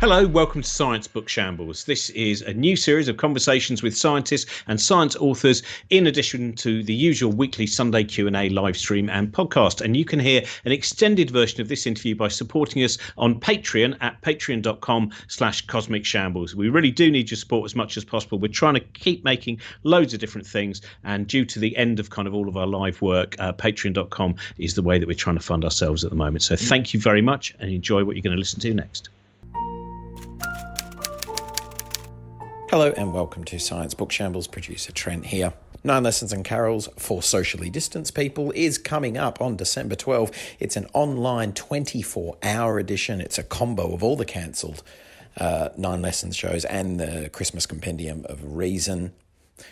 Hello, welcome to Science Book Shambles. This is a new series of conversations with scientists and science authors, in addition to the usual weekly Sunday Q and A live stream and podcast. And you can hear an extended version of this interview by supporting us on Patreon at patreon.com/slash Cosmic Shambles. We really do need your support as much as possible. We're trying to keep making loads of different things, and due to the end of kind of all of our live work, uh, Patreon.com is the way that we're trying to fund ourselves at the moment. So thank you very much, and enjoy what you're going to listen to next. Hello and welcome to Science Book Shambles. Producer Trent here. Nine Lessons and Carols for Socially Distanced People is coming up on December 12. It's an online 24 hour edition. It's a combo of all the cancelled uh, Nine Lessons shows and the Christmas Compendium of Reason.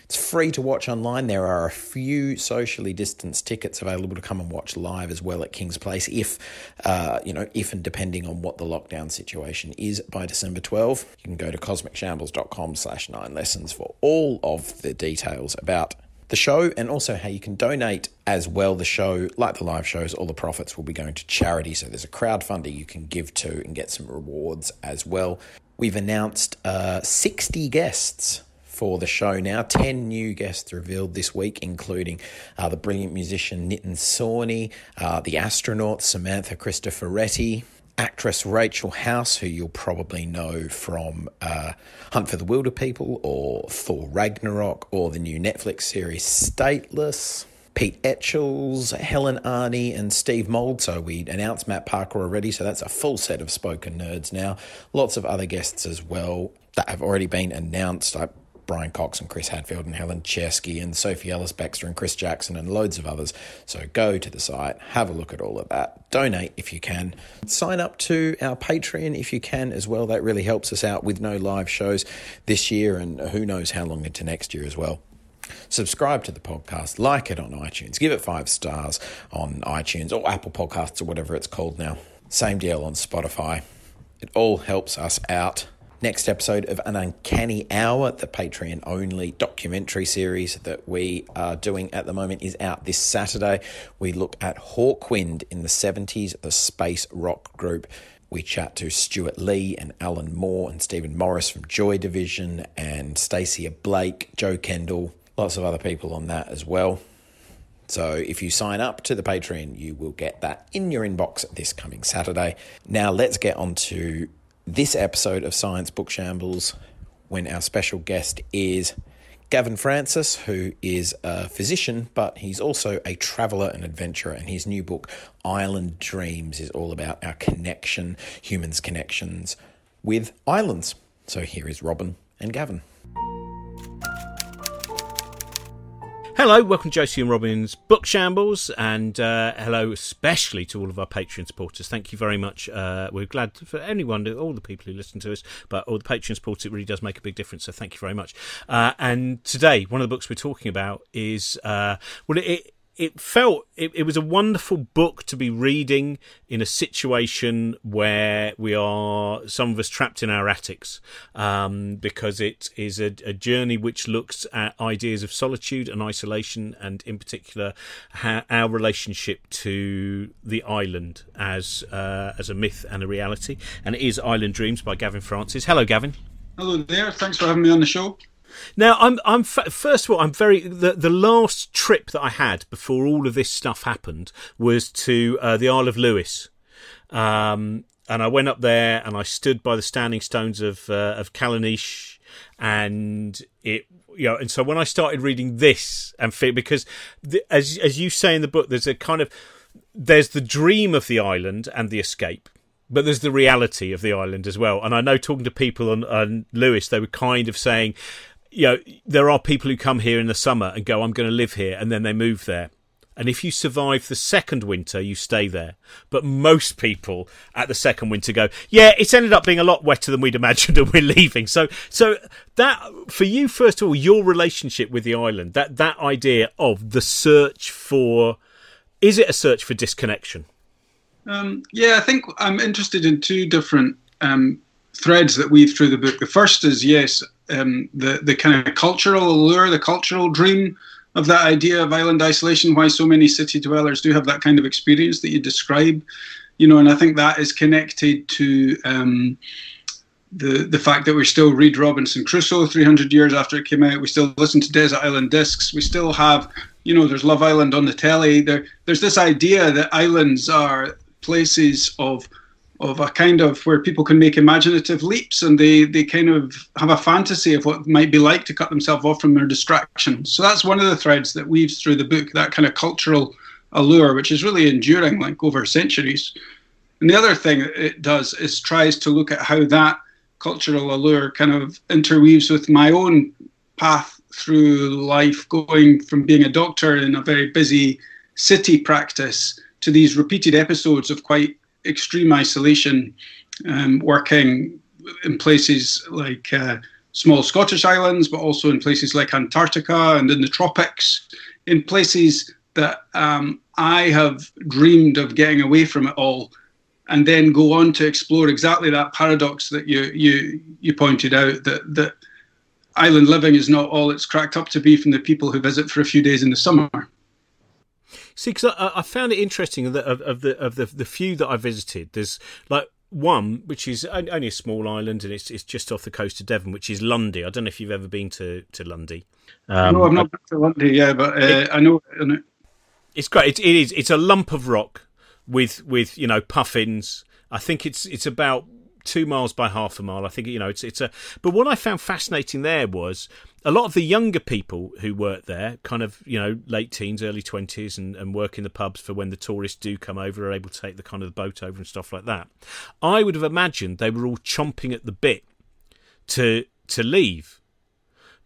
It's free to watch online. There are a few socially distanced tickets available to come and watch live as well at King's Place, if uh, you know, if and depending on what the lockdown situation is by December 12. You can go to cosmicshambles.com slash nine lessons for all of the details about the show and also how you can donate as well. The show, like the live shows, all the profits will be going to charity. So there's a crowdfunder you can give to and get some rewards as well. We've announced uh, 60 guests for the show now. 10 new guests revealed this week, including uh, the brilliant musician Nitin Sawhney, uh, the astronaut Samantha Cristoforetti, actress Rachel House, who you'll probably know from uh, Hunt for the Wilderpeople or Thor Ragnarok or the new Netflix series Stateless. Pete Etchells, Helen Arney, and Steve Mould. So we announced Matt Parker already, so that's a full set of spoken nerds now. Lots of other guests as well that have already been announced. I Brian Cox and Chris Hadfield and Helen Czerski and Sophie Ellis Bextor and Chris Jackson and loads of others. So go to the site, have a look at all of that, donate if you can, sign up to our Patreon if you can as well. That really helps us out with no live shows this year and who knows how long into next year as well. Subscribe to the podcast, like it on iTunes, give it five stars on iTunes or Apple Podcasts or whatever it's called now. Same deal on Spotify. It all helps us out. Next episode of An Uncanny Hour, the Patreon only documentary series that we are doing at the moment, is out this Saturday. We look at Hawkwind in the 70s, the space rock group. We chat to Stewart Lee and Alan Moore and Stephen Morris from Joy Division and Stacia Blake, Joe Kendall, lots of other people on that as well. So if you sign up to the Patreon, you will get that in your inbox this coming Saturday. Now let's get on to this episode of Science Book Shambles when our special guest is Gavin Francis, who is a physician, but he's also a traveller and adventurer. And his new book, Island Dreams, is all about our connection, humans' connections with islands. So here is Robin and Gavin. Hello, welcome to Josie and Robin's Book Shambles, and uh, hello especially to all of our Patreon supporters. Thank you very much. Uh, we're glad for anyone, all the people who listen to us, but all the Patreon supporters, it really does make a big difference. So thank you very much. Uh, and today, one of the books we're talking about is uh, well, it, it felt it, it was a wonderful book to be reading in a situation where we are some of us trapped in our attics um, because it is a, a, journey which looks at ideas of solitude and isolation and in particular our relationship to the island as uh, as a myth and a reality. And it is Island Dreams by Gavin Francis. Hello Gavin. Hello there. Thanks for having me on the show now, I'm, I'm first of all, I'm very the the last trip that I had before all of this stuff happened was to uh, the Isle of Lewis, um, and I went up there and I stood by the standing stones of uh, of Callanish, and it you know, and so when I started reading this and because the, as as you say in the book, there's a kind of there's the dream of the island and the escape but there's the reality of the island as well. And I know talking to people on, on Lewis, they were kind of saying, you know, there are people who come here in the summer and go, I'm going to live here, and then they move there. And if you survive the second winter, you stay there. But most people at the second winter go, yeah, it's ended up being a lot wetter than we'd imagined and we're leaving. So, so that, for you, first of all, your relationship with the island, that, that idea of the search for, is it a search for disconnection? Um, yeah, I think I'm interested in two different um, threads that weave through the book. The first is, yes, um, the the kind of cultural allure, the cultural dream of that idea of island isolation. Why so many city dwellers do have that kind of experience that you describe, you know, and I think that is connected to. Um, the the fact that we still read Robinson Crusoe 300 years after it came out. We still listen to Desert Island Discs. We still have, you know, there's Love Island on the telly. There, there's this idea that islands are places of of a kind of where people can make imaginative leaps and they they kind of have a fantasy of what might be like to cut themselves off from their distractions. So that's one of the threads that weaves through the book, that kind of cultural allure, which is really enduring, like over centuries. And the other thing it does is tries to look at how that cultural allure kind of interweaves with my own path through life, going from being a doctor in a very busy city practice to these repeated episodes of quite extreme isolation, um, working in places like uh, small Scottish islands, but also in places like Antarctica and in the tropics, in places that um, I have dreamed of getting away from it all and then go on to explore exactly that paradox that you you you pointed out that that island living is not all it's cracked up to be from the people who visit for a few days in the summer. See, because I, I, found it interesting that of, of the of the the few that I visited, there's like one which is only a small island and it's it's just off the coast of Devon, which is Lundy. I don't know if you've ever been to to Lundy. Um, no, I've not been to Lundy, yeah, but uh, it, I know. It's great. It, it is. It's a lump of rock with with you know puffins. I think it's it's about two miles by half a mile. I think you know it's it's a. But what I found fascinating there was a lot of the younger people who work there, kind of you know late teens, early twenties, and, and work in the pubs for when the tourists do come over, are able to take the kind of the boat over and stuff like that. I would have imagined they were all chomping at the bit to to leave,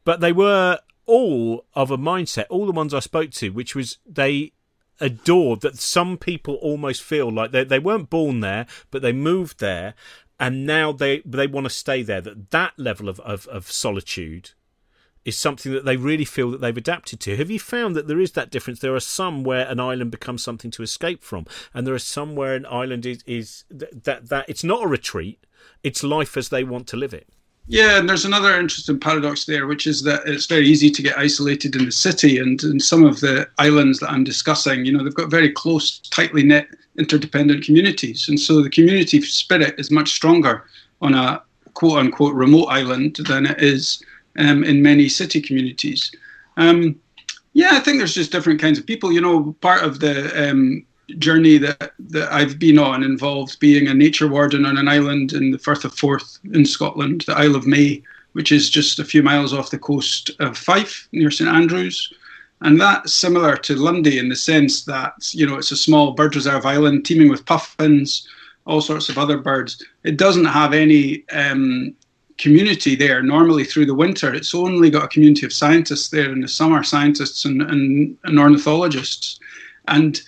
but they were all of a mindset. All the ones I spoke to, which was they adored that some people almost feel like they they weren't born there, but they moved there, and now they they want to stay there. That that level of, of, of solitude is something that they really feel that they've adapted to. Have you found that there is that difference? There are some where an island becomes something to escape from, and there are some where an island is is that that, that it's not a retreat; it's life as they want to live it. Yeah, and there's another interesting paradox there, which is that it's very easy to get isolated in the city. And in some of the islands that I'm discussing, you know, they've got very close, tightly knit, interdependent communities. And so the community spirit is much stronger on a quote unquote remote island than it is um, in many city communities. Um, yeah, I think there's just different kinds of people. You know, part of the um, journey that, that I've been on involved being a nature warden on an island in the Firth of Forth in Scotland, the Isle of May, which is just a few miles off the coast of Fife near St Andrews. And that's similar to Lundy in the sense that, you know, it's a small bird reserve island teeming with puffins, all sorts of other birds. It doesn't have any um, community there normally through the winter. It's only got a community of scientists there in the summer, scientists and, and, and ornithologists. And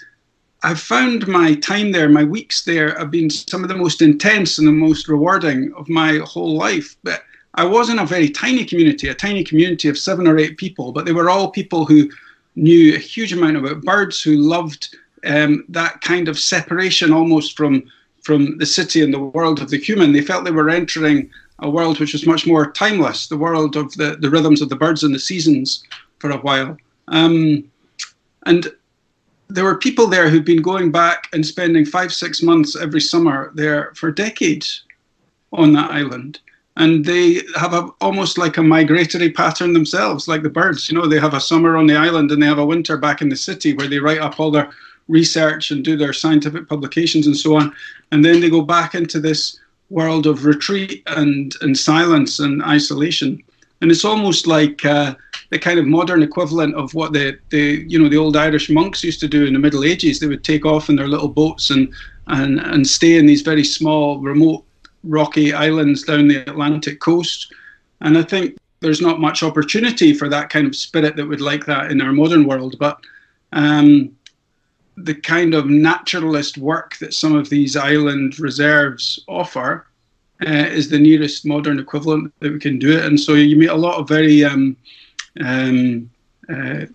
I've found my time there, my weeks there, have been some of the most intense and the most rewarding of my whole life. But I was in a very tiny community, a tiny community of seven or eight people, but they were all people who knew a huge amount about birds, who loved um, that kind of separation almost from from the city and the world of the human. They felt they were entering a world which was much more timeless, the world of the, the rhythms of the birds and the seasons for a while. Um, and there were people there who'd been going back and spending five, six months every summer there for decades on that island. And they have a, almost like a migratory pattern themselves, like the birds. You know, they have a summer on the island and they have a winter back in the city where they write up all their research and do their scientific publications and so on. And then they go back into this world of retreat and, and silence and isolation. And it's almost like uh, the kind of modern equivalent of what the, the you know the old Irish monks used to do in the Middle Ages. They would take off in their little boats and and and stay in these very small, remote, rocky islands down the Atlantic coast. And I think there's not much opportunity for that kind of spirit that would like that in our modern world. But um, the kind of naturalist work that some of these island reserves offer uh, is the nearest modern equivalent that we can do it. And so you meet a lot of very um, um, uh,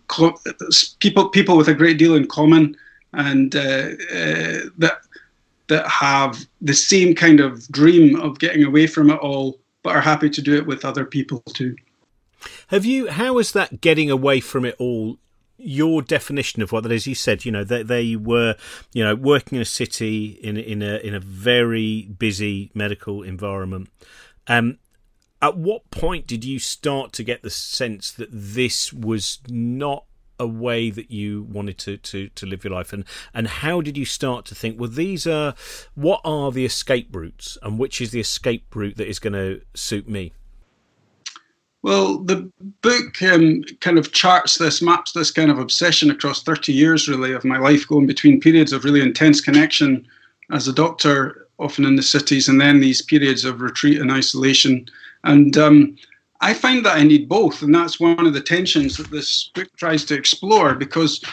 people people with a great deal in common and uh, uh, that that have the same kind of dream of getting away from it all, but are happy to do it with other people too. Have you? How is that getting away from it all? Your definition of what that is? You said, you know, they, they were, you know, working in a city in in a in a very busy medical environment, Um, at what point did you start to get the sense that this was not a way that you wanted to, to, to live your life? And and how did you start to think well these are what are the escape routes and which is the escape route that is going to suit me well, the book um, kind of charts this, maps this kind of obsession across 30 years, really, of my life, going between periods of really intense connection as a doctor, often in the cities, and then these periods of retreat and isolation. And um, I find that I need both, and that's one of the tensions that this book tries to explore. Because,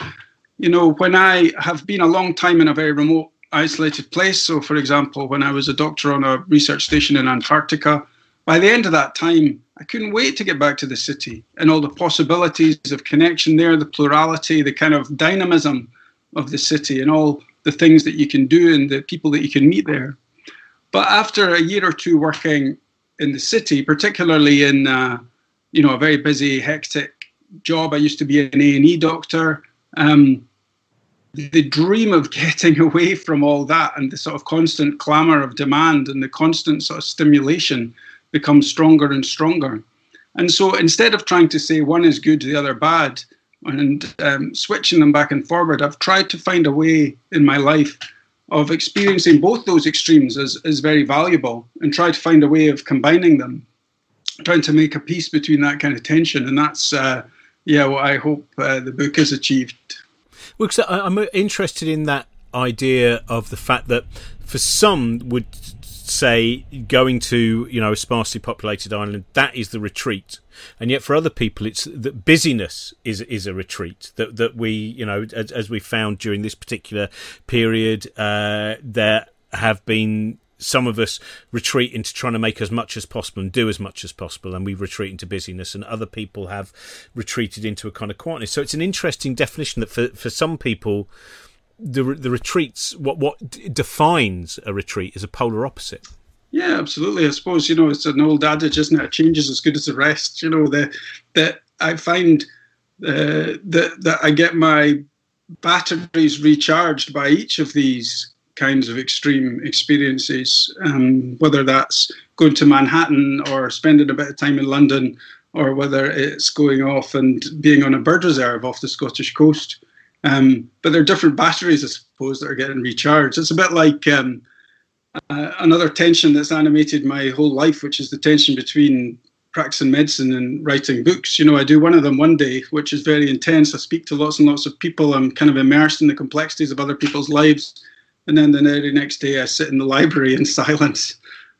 you know, when I have been a long time in a very remote, isolated place, so for example, when I was a doctor on a research station in Antarctica, by the end of that time, I couldn't wait to get back to the city and all the possibilities of connection there, the plurality, the kind of dynamism of the city, and all the things that you can do and the people that you can meet there. But after a year or two working in the city, particularly in uh, you know a very busy, hectic job, I used to be an A and E doctor. Um, the dream of getting away from all that and the sort of constant clamor of demand and the constant sort of stimulation become stronger and stronger. And so instead of trying to say one is good, the other bad, and um, switching them back and forward, I've tried to find a way in my life of experiencing both those extremes as, as very valuable and try to find a way of combining them, trying to make a peace between that kind of tension. And that's, uh, yeah, what I hope uh, the book has achieved. Well, I'm interested in that idea of the fact that for some would say going to you know a sparsely populated island that is the retreat and yet for other people it's that busyness is is a retreat that that we you know as, as we found during this particular period uh, there have been some of us retreat into trying to make as much as possible and do as much as possible, and we retreat into busyness, and other people have retreated into a kind of quietness. So it's an interesting definition that for, for some people, the the retreats what what defines a retreat is a polar opposite. Yeah, absolutely. I suppose you know it's an old adage, isn't it? A change is as good as the rest. You know that that I find uh, that that I get my batteries recharged by each of these kinds of extreme experiences, um, whether that's going to Manhattan or spending a bit of time in London, or whether it's going off and being on a bird reserve off the Scottish coast. Um, but they're different batteries, I suppose, that are getting recharged. It's a bit like um, uh, another tension that's animated my whole life, which is the tension between practicing medicine and writing books. You know, I do one of them one day, which is very intense. I speak to lots and lots of people. I'm kind of immersed in the complexities of other people's lives. And then the very next day, I sit in the library in silence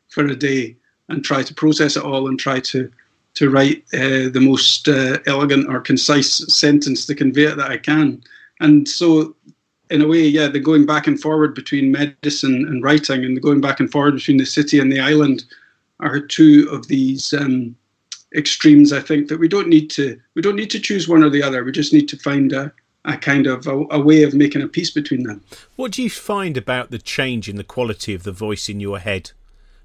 for a day and try to process it all and try to to write uh, the most uh, elegant or concise sentence to convey it that I can and so in a way, yeah, the going back and forward between medicine and writing, and the going back and forward between the city and the island, are two of these um, extremes. I think that we don't need to we don't need to choose one or the other. We just need to find a, a kind of a, a way of making a peace between them. What do you find about the change in the quality of the voice in your head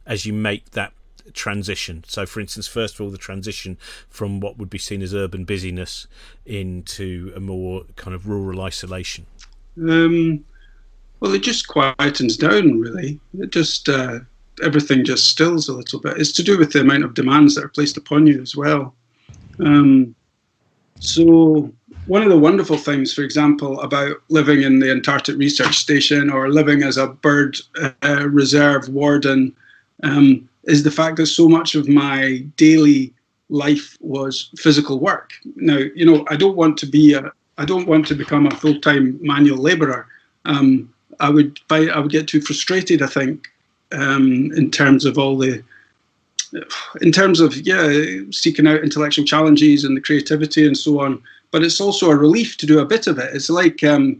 as you make that transition. So, for instance, first of all, the transition from what would be seen as urban busyness into a more kind of rural isolation. Um, well, it just quietens down, really. It just uh, everything just stills a little bit. It's to do with the amount of demands that are placed upon you as well. Um, so, one of the wonderful things, for example, about living in the Antarctic Research Station or living as a bird uh, reserve warden um, is the fact that so much of my daily life was physical work. Now, you know, I don't want to be a, I don't want to become a full-time manual labourer. Um, I would, I would get too frustrated. I think, um, in terms of all the, in terms of yeah, seeking out intellectual challenges and the creativity and so on. But it's also a relief to do a bit of it. It's like um,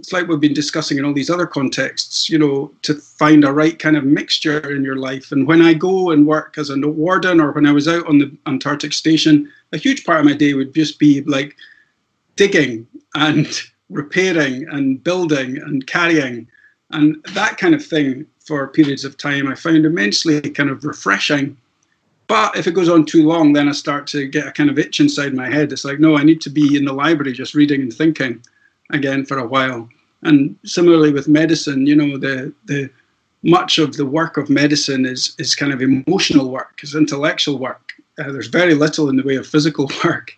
it's like we've been discussing in all these other contexts, you know, to find a right kind of mixture in your life. And when I go and work as a warden or when I was out on the Antarctic station, a huge part of my day would just be like digging and repairing and building and carrying and that kind of thing for periods of time I found immensely kind of refreshing. But if it goes on too long, then I start to get a kind of itch inside my head. It's like, no, I need to be in the library just reading and thinking again for a while. And similarly with medicine, you know, the the much of the work of medicine is is kind of emotional work, is intellectual work. Uh, there's very little in the way of physical work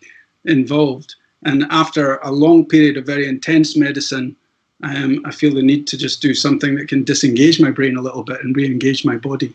involved. And after a long period of very intense medicine, um, I feel the need to just do something that can disengage my brain a little bit and re-engage my body.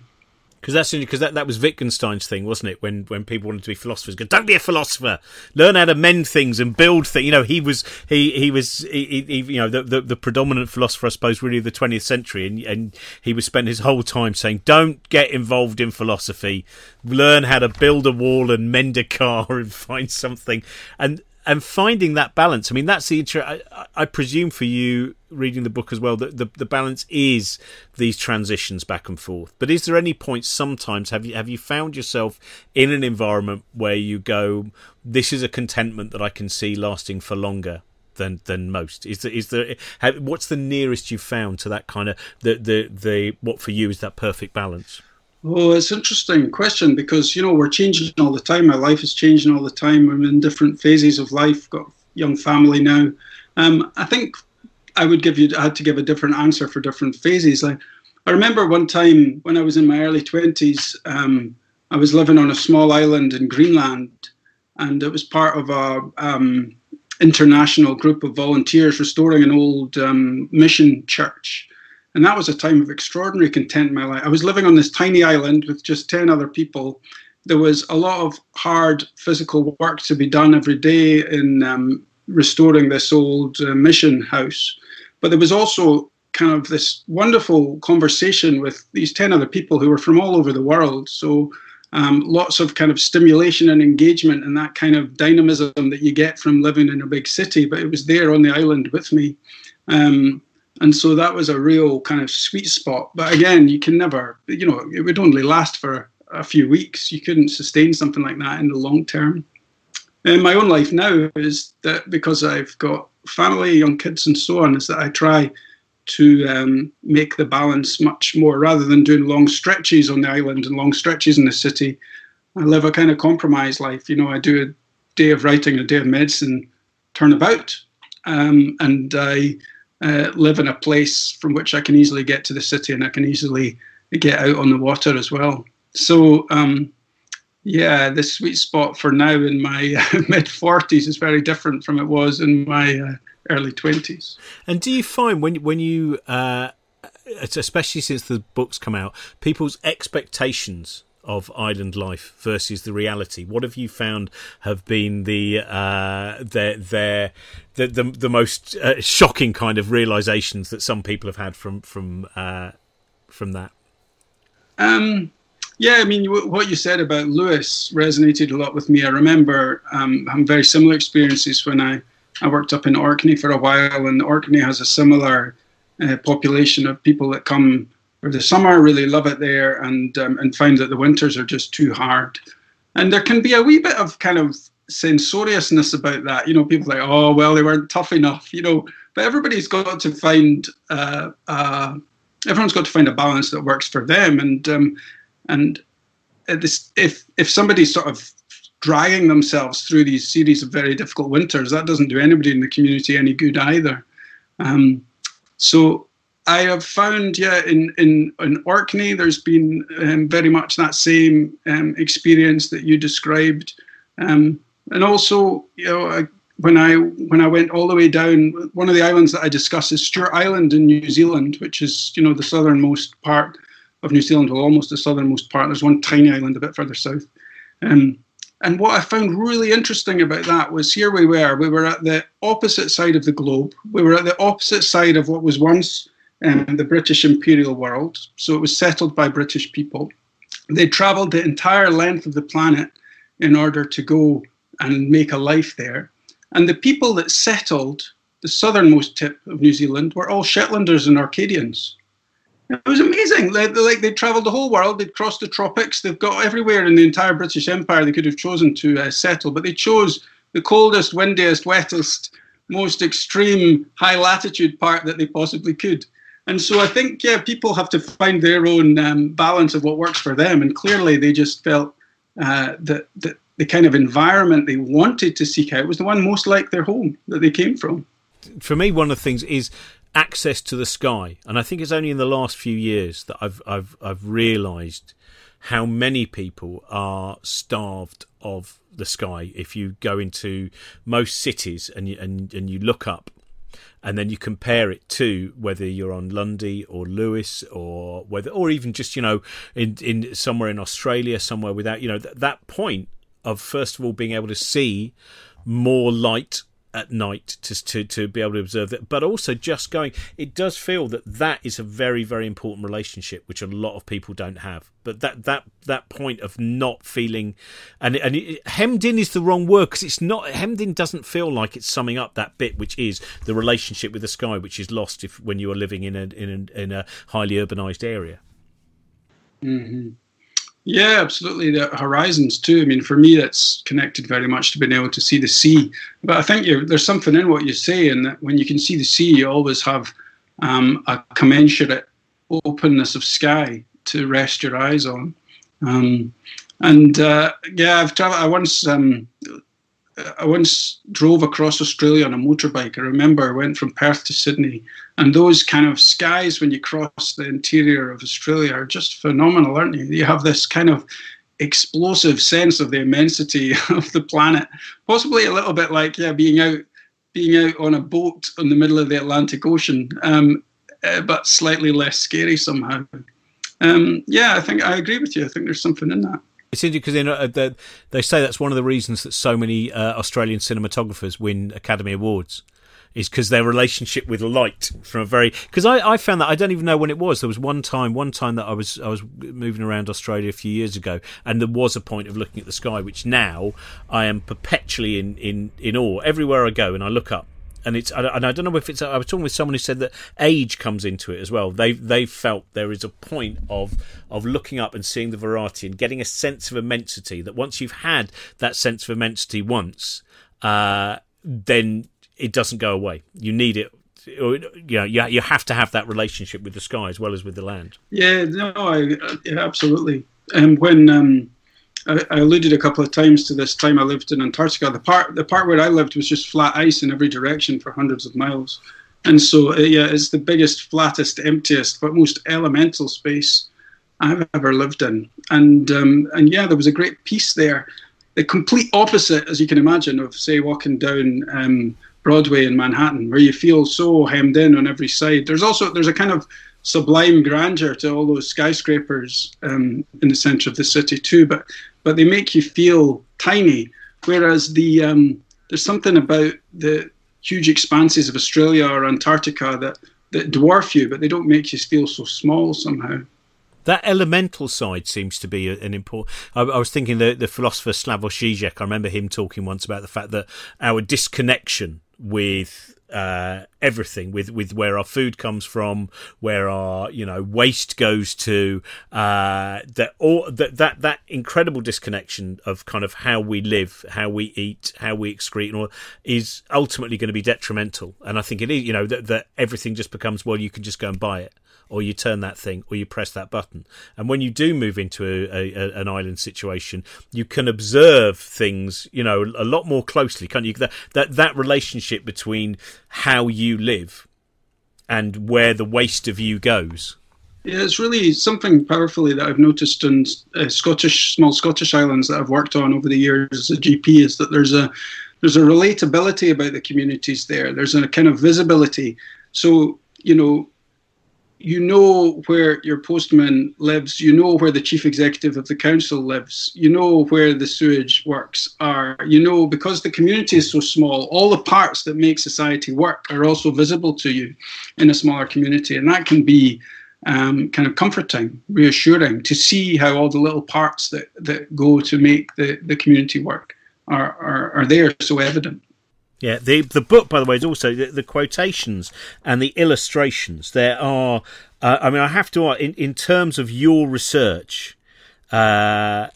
Because that's because that, that was Wittgenstein's thing, wasn't it? When when people wanted to be philosophers, go don't be a philosopher, learn how to mend things and build things. You know, he was he he was he, he, you know the, the, the predominant philosopher, I suppose, really of the twentieth century, and and he was spent his whole time saying, don't get involved in philosophy, learn how to build a wall and mend a car and find something, and and finding that balance. I mean, that's the I, I, presume for you reading the book as well that the, the balance is these transitions back and forth. But is there any point sometimes have you have you found yourself in an environment where you go, this is a contentment that I can see lasting for longer? Than, than most is there, is there what's the nearest you've found to that kind of the, the the what for you is that perfect balance Oh, it's an interesting question because you know we're changing all the time. My life is changing all the time. I'm in different phases of life. Got young family now. Um, I think I would give you. I had to give a different answer for different phases. I, I remember one time when I was in my early twenties. Um, I was living on a small island in Greenland, and it was part of a um, international group of volunteers restoring an old um, mission church and that was a time of extraordinary content in my life. I was living on this tiny island with just 10 other people. There was a lot of hard physical work to be done every day in um, restoring this old uh, mission house. But there was also kind of this wonderful conversation with these 10 other people who were from all over the world. So um, lots of kind of stimulation and engagement and that kind of dynamism that you get from living in a big city. But it was there on the island with me. Um, and so that was a real kind of sweet spot. But again, you can never, you know, it would only last for a few weeks. You couldn't sustain something like that in the long term. In my own life now is that because I've got family, young kids, and so on, is that I try to um, make the balance much more rather than doing long stretches on the island and long stretches in the city. I live a kind of compromise life. You know, I do a day of writing, a day of medicine, turnabout, um, and I uh, live in a place from which I can easily get to the city and I can easily get out on the water as well. So, um, yeah, the sweet spot for now in my mid 40s is very different from it was in my uh, early 20s. And do you find when when you, uh, especially since the books come out, people's expectations of island life versus the reality? What have you found have been the uh, their, their the, the the most uh, shocking kind of realizations that some people have had from from uh, from that? Um, yeah, I mean, what you said about Lewis resonated a lot with me. I remember um, having very similar experiences when I, I worked up in Orkney for a while, and Orkney has a similar uh, population of people that come for the summer, really love it there, and um, and find that the winters are just too hard. And there can be a wee bit of kind of censoriousness about that. You know, people like, oh well, they weren't tough enough. You know, but everybody's got to find uh, uh, everyone's got to find a balance that works for them. And um, and this, if if somebody's sort of dragging themselves through these series of very difficult winters, that doesn't do anybody in the community any good either. Um, so I have found, yeah, in, in, in Orkney, there's been um, very much that same um, experience that you described. Um, and also, you know, I, when I when I went all the way down, one of the islands that I discuss is Stewart Island in New Zealand, which is you know the southernmost part of New Zealand, well, almost the southernmost part. There's one tiny island a bit further south. Um, and what I found really interesting about that was here we were, we were at the opposite side of the globe. We were at the opposite side of what was once the British imperial world. So it was settled by British people. They travelled the entire length of the planet in order to go and make a life there. And the people that settled the southernmost tip of New Zealand were all Shetlanders and Orcadians. It was amazing. They, like they travelled the whole world. They'd crossed the tropics. They've got everywhere in the entire British Empire they could have chosen to uh, settle, but they chose the coldest, windiest, wettest, most extreme high latitude part that they possibly could. And so I think, yeah, people have to find their own um, balance of what works for them. And clearly, they just felt uh, that, that the kind of environment they wanted to seek out was the one most like their home that they came from. For me, one of the things is access to the sky, and I think it's only in the last few years that I've I've I've realised how many people are starved of the sky. If you go into most cities and you, and and you look up and then you compare it to whether you're on Lundy or Lewis or whether or even just you know in in somewhere in Australia somewhere without you know th- that point of first of all being able to see more light at night to, to to be able to observe that but also just going it does feel that that is a very very important relationship which a lot of people don't have. But that that that point of not feeling and and it, hemmed in is the wrong word because it's not hemmed in doesn't feel like it's summing up that bit which is the relationship with the sky which is lost if when you are living in a in a, in a highly urbanized area. Mm-hmm. Yeah, absolutely. The horizons too. I mean, for me, that's connected very much to being able to see the sea. But I think there's something in what you say, and that when you can see the sea, you always have um, a commensurate openness of sky to rest your eyes on. Um, and uh, yeah, I've traveled. I once um, I once drove across Australia on a motorbike. I remember I went from Perth to Sydney, and those kind of skies when you cross the interior of Australia are just phenomenal, aren't you? You have this kind of explosive sense of the immensity of the planet, possibly a little bit like yeah, being out being out on a boat in the middle of the Atlantic Ocean, um, uh, but slightly less scary somehow. Um, yeah, I think I agree with you. I think there's something in that. It's interesting because uh, they say that's one of the reasons that so many uh, Australian cinematographers win Academy Awards is because their relationship with light from a very because I, I found that I don't even know when it was. There was one time, one time that I was I was moving around Australia a few years ago, and there was a point of looking at the sky, which now I am perpetually in in in awe everywhere I go, and I look up and it's and I don't know if it's I was talking with someone who said that age comes into it as well. They they felt there is a point of of looking up and seeing the variety and getting a sense of immensity that once you've had that sense of immensity once, uh, then it doesn't go away. You need it. You know, you you have to have that relationship with the sky as well as with the land. Yeah, no, I, yeah, absolutely. And when um, I, alluded a couple of times to this time I lived in Antarctica. The part the part where I lived was just flat ice in every direction for hundreds of miles, and so uh, yeah, it's the biggest, flattest, emptiest, but most elemental space I've ever lived in. And um, and yeah, there was a great peace there. The complete opposite, as you can imagine, of say walking down. Um, Broadway in Manhattan, where you feel so hemmed in on every side. There's also there's a kind of sublime grandeur to all those skyscrapers um, in the center of the city too, but but they make you feel tiny. Whereas the um, there's something about the huge expanses of Australia or Antarctica that that dwarf you, but they don't make you feel so small somehow. That elemental side seems to be an important. I, I was thinking the the philosopher Slavoj Žižek. I remember him talking once about the fact that our disconnection with uh, everything with with where our food comes from, where our you know waste goes to, uh, that all that that that incredible disconnection of kind of how we live, how we eat, how we excrete, and all, is ultimately going to be detrimental. And I think it is, you know, that that everything just becomes well, you can just go and buy it or you turn that thing, or you press that button. And when you do move into a, a, an island situation, you can observe things, you know, a lot more closely, can't you? That that, that relationship between how you live and where the waste of you goes. Yeah, it's really something powerfully that I've noticed in uh, Scottish small Scottish islands that I've worked on over the years as a GP is that there's a there's a relatability about the communities there. There's a kind of visibility. So you know, you know where your postman lives, you know where the chief executive of the council lives, you know where the sewage works are, you know, because the community is so small, all the parts that make society work are also visible to you in a smaller community. And that can be um, kind of comforting, reassuring to see how all the little parts that, that go to make the, the community work are, are, are there so evident. Yeah, the the book, by the way, is also the, the quotations and the illustrations. There are, uh, I mean, I have to in in terms of your research, uh,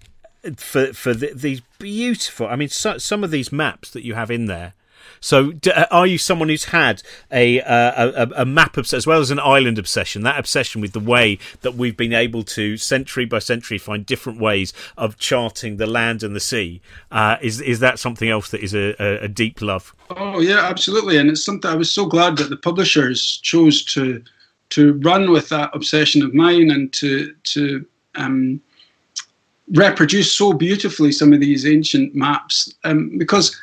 for for the, these beautiful. I mean, so, some of these maps that you have in there So, uh, are you someone who's had a, uh, a, a map obsession as well as an island obsession? That obsession with the way that we've been able to century by century find different ways of charting the land and the sea. Uh, is is that something else that is a, a, a, deep love? Oh yeah, absolutely, and it's something I was so glad that the publishers chose to to run with that obsession of mine and to to um, reproduce so beautifully some of these ancient maps um, because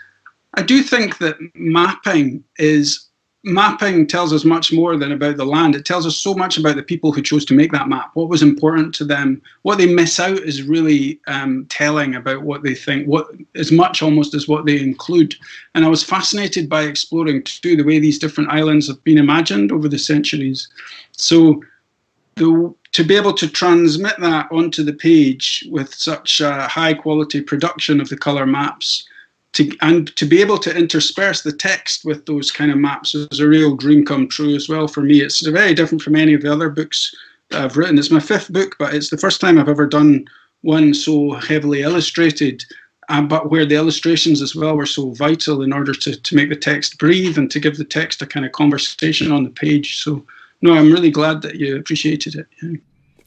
I do think that mapping is mapping tells us much more than about the land. It tells us so much about the people who chose to make that map, what was important to them. What they miss out is really um, telling about what they think, what as much almost as what they include. And I was fascinated by exploring too the way these different islands have been imagined over the centuries. So the, to be able to transmit that onto the page with such a high quality production of the color maps to, and to be able to intersperse the text with those kind of maps is a real dream come true as well for me. It's very different from any of the other books that I've written. It's my fifth book, but it's the first time I've ever done one so heavily illustrated, um, but where the illustrations as well were so vital in order to, to make the text breathe and to give the text a kind of conversation on the page. So, no, I'm really glad that you appreciated it. Yeah.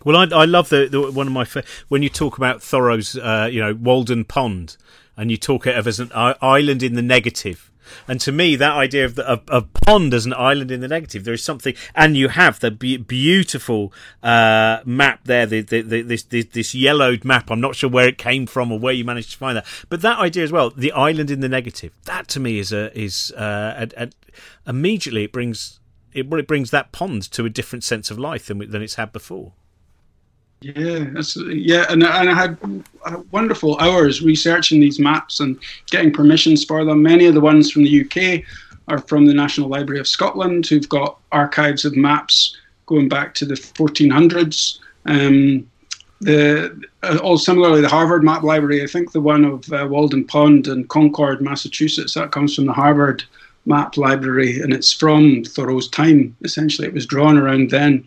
Well, I, I love the, the, one of my when you talk about Thoreau's, uh, you know, Walden Pond, and you talk of it as an island in the negative. And to me, that idea of, of, pond as an island in the negative, there is something, and you have the be- beautiful uh, map there, the, the, the, this, this, this yellowed map. I'm not sure where it came from or where you managed to find that, but that idea as well, the island in the negative, that to me is a is uh, a, a, immediately it brings it, it brings that pond to a different sense of life than than it's had before. Yeah, yeah, and, and I had wonderful hours researching these maps and getting permissions for them. Many of the ones from the UK are from the National Library of Scotland, who've got archives of maps going back to the 1400s. Um, the uh, all similarly, the Harvard Map Library. I think the one of uh, Walden Pond in Concord, Massachusetts, that comes from the Harvard Map Library, and it's from Thoreau's time. Essentially, it was drawn around then.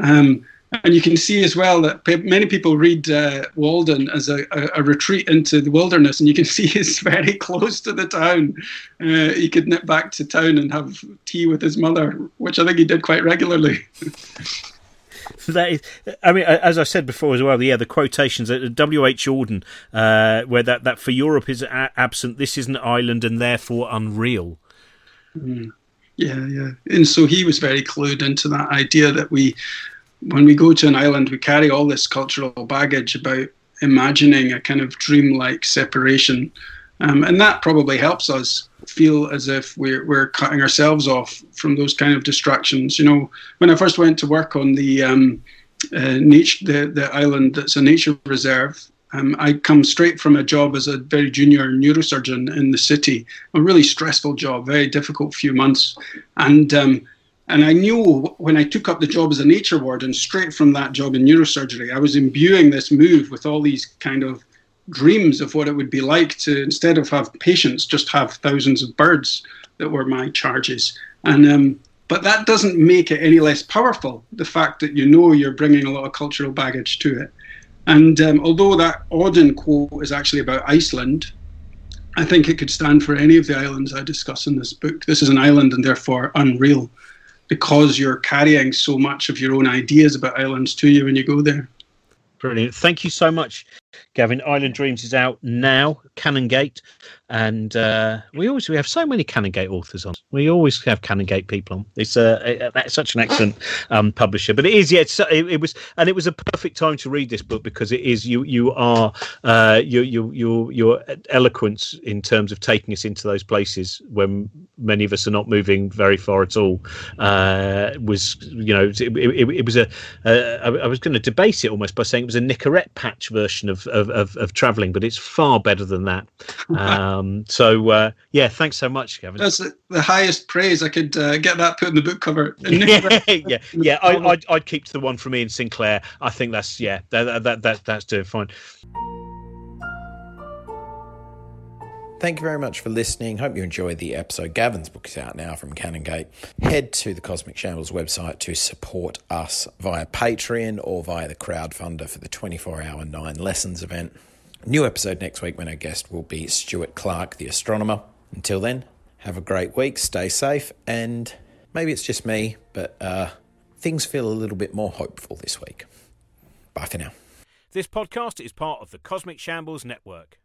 Um, and you can see as well that many people read uh, Walden as a, a, a, retreat into the wilderness, and you can see he's very close to the town. Uh, he could nip back to town and have tea with his mother, which I think he did quite regularly. that is, I mean, as I said before as well, yeah, the quotations at W. H. Auden, uh, where that, that for Europe is a- absent, this is an island and therefore unreal. Mm. Yeah, yeah. And so he was very clued into that idea that we when we go to an island, we carry all this cultural baggage about imagining a kind of dreamlike separation. Um, and that probably helps us feel as if we're, we're cutting ourselves off from those kind of distractions. You know, when I first went to work on the um, uh, the, the island that's a nature reserve, um, I come straight from a job as a very junior neurosurgeon in the city, a really stressful job, very difficult few months. And um, and I knew when I took up the job as a nature warden, straight from that job in neurosurgery, I was imbuing this move with all these kind of dreams of what it would be like to, instead of have patients, just have thousands of birds that were my charges. And um, but that doesn't make it any less powerful. The fact that you know you're bringing a lot of cultural baggage to it. And um, although that Auden quote is actually about Iceland, I think it could stand for any of the islands I discuss in this book. This is an island and therefore unreal because you're carrying so much of your own ideas about islands to you when you go there. Brilliant. Thank you so much, Gavin. Island Dreams is out now, Canongate and uh, we always we have so many Canongate authors on. We always have Canongate people on. It's uh, that's such an excellent um, publisher. But it is, yeah, it, it, was, and it was a perfect time to read this book because it is you you are uh, your your your your eloquence in terms of taking us into those places when many of us are not moving very far at all. Uh, was you know it, it, it was a I was going to debase it almost by saying it was a Nicorette patch version of of, of, of traveling, but it's far better than that. Um, um, so uh, yeah, thanks so much, Kevin. That's the highest praise I could uh, get that put in the book cover. yeah, yeah, yeah. I, would I'd, I'd keep to the one from Iain Sinclair. I think that's yeah, that that, that that's doing fine. Thank you very much for listening. Hope you enjoyed the episode. Gavin's book is out now from Canongate. Head to the Cosmic Shambles website to support us via Patreon or via the crowdfunder for the 24 hour nine lessons event. New episode next week when our guest will be Stuart Clark, the astronomer. Until then, Have a great week, stay safe, and maybe it's just me, but uh, things feel a little bit more hopeful this week. Bye for now. This podcast is part of the Cosmic Shambles Network.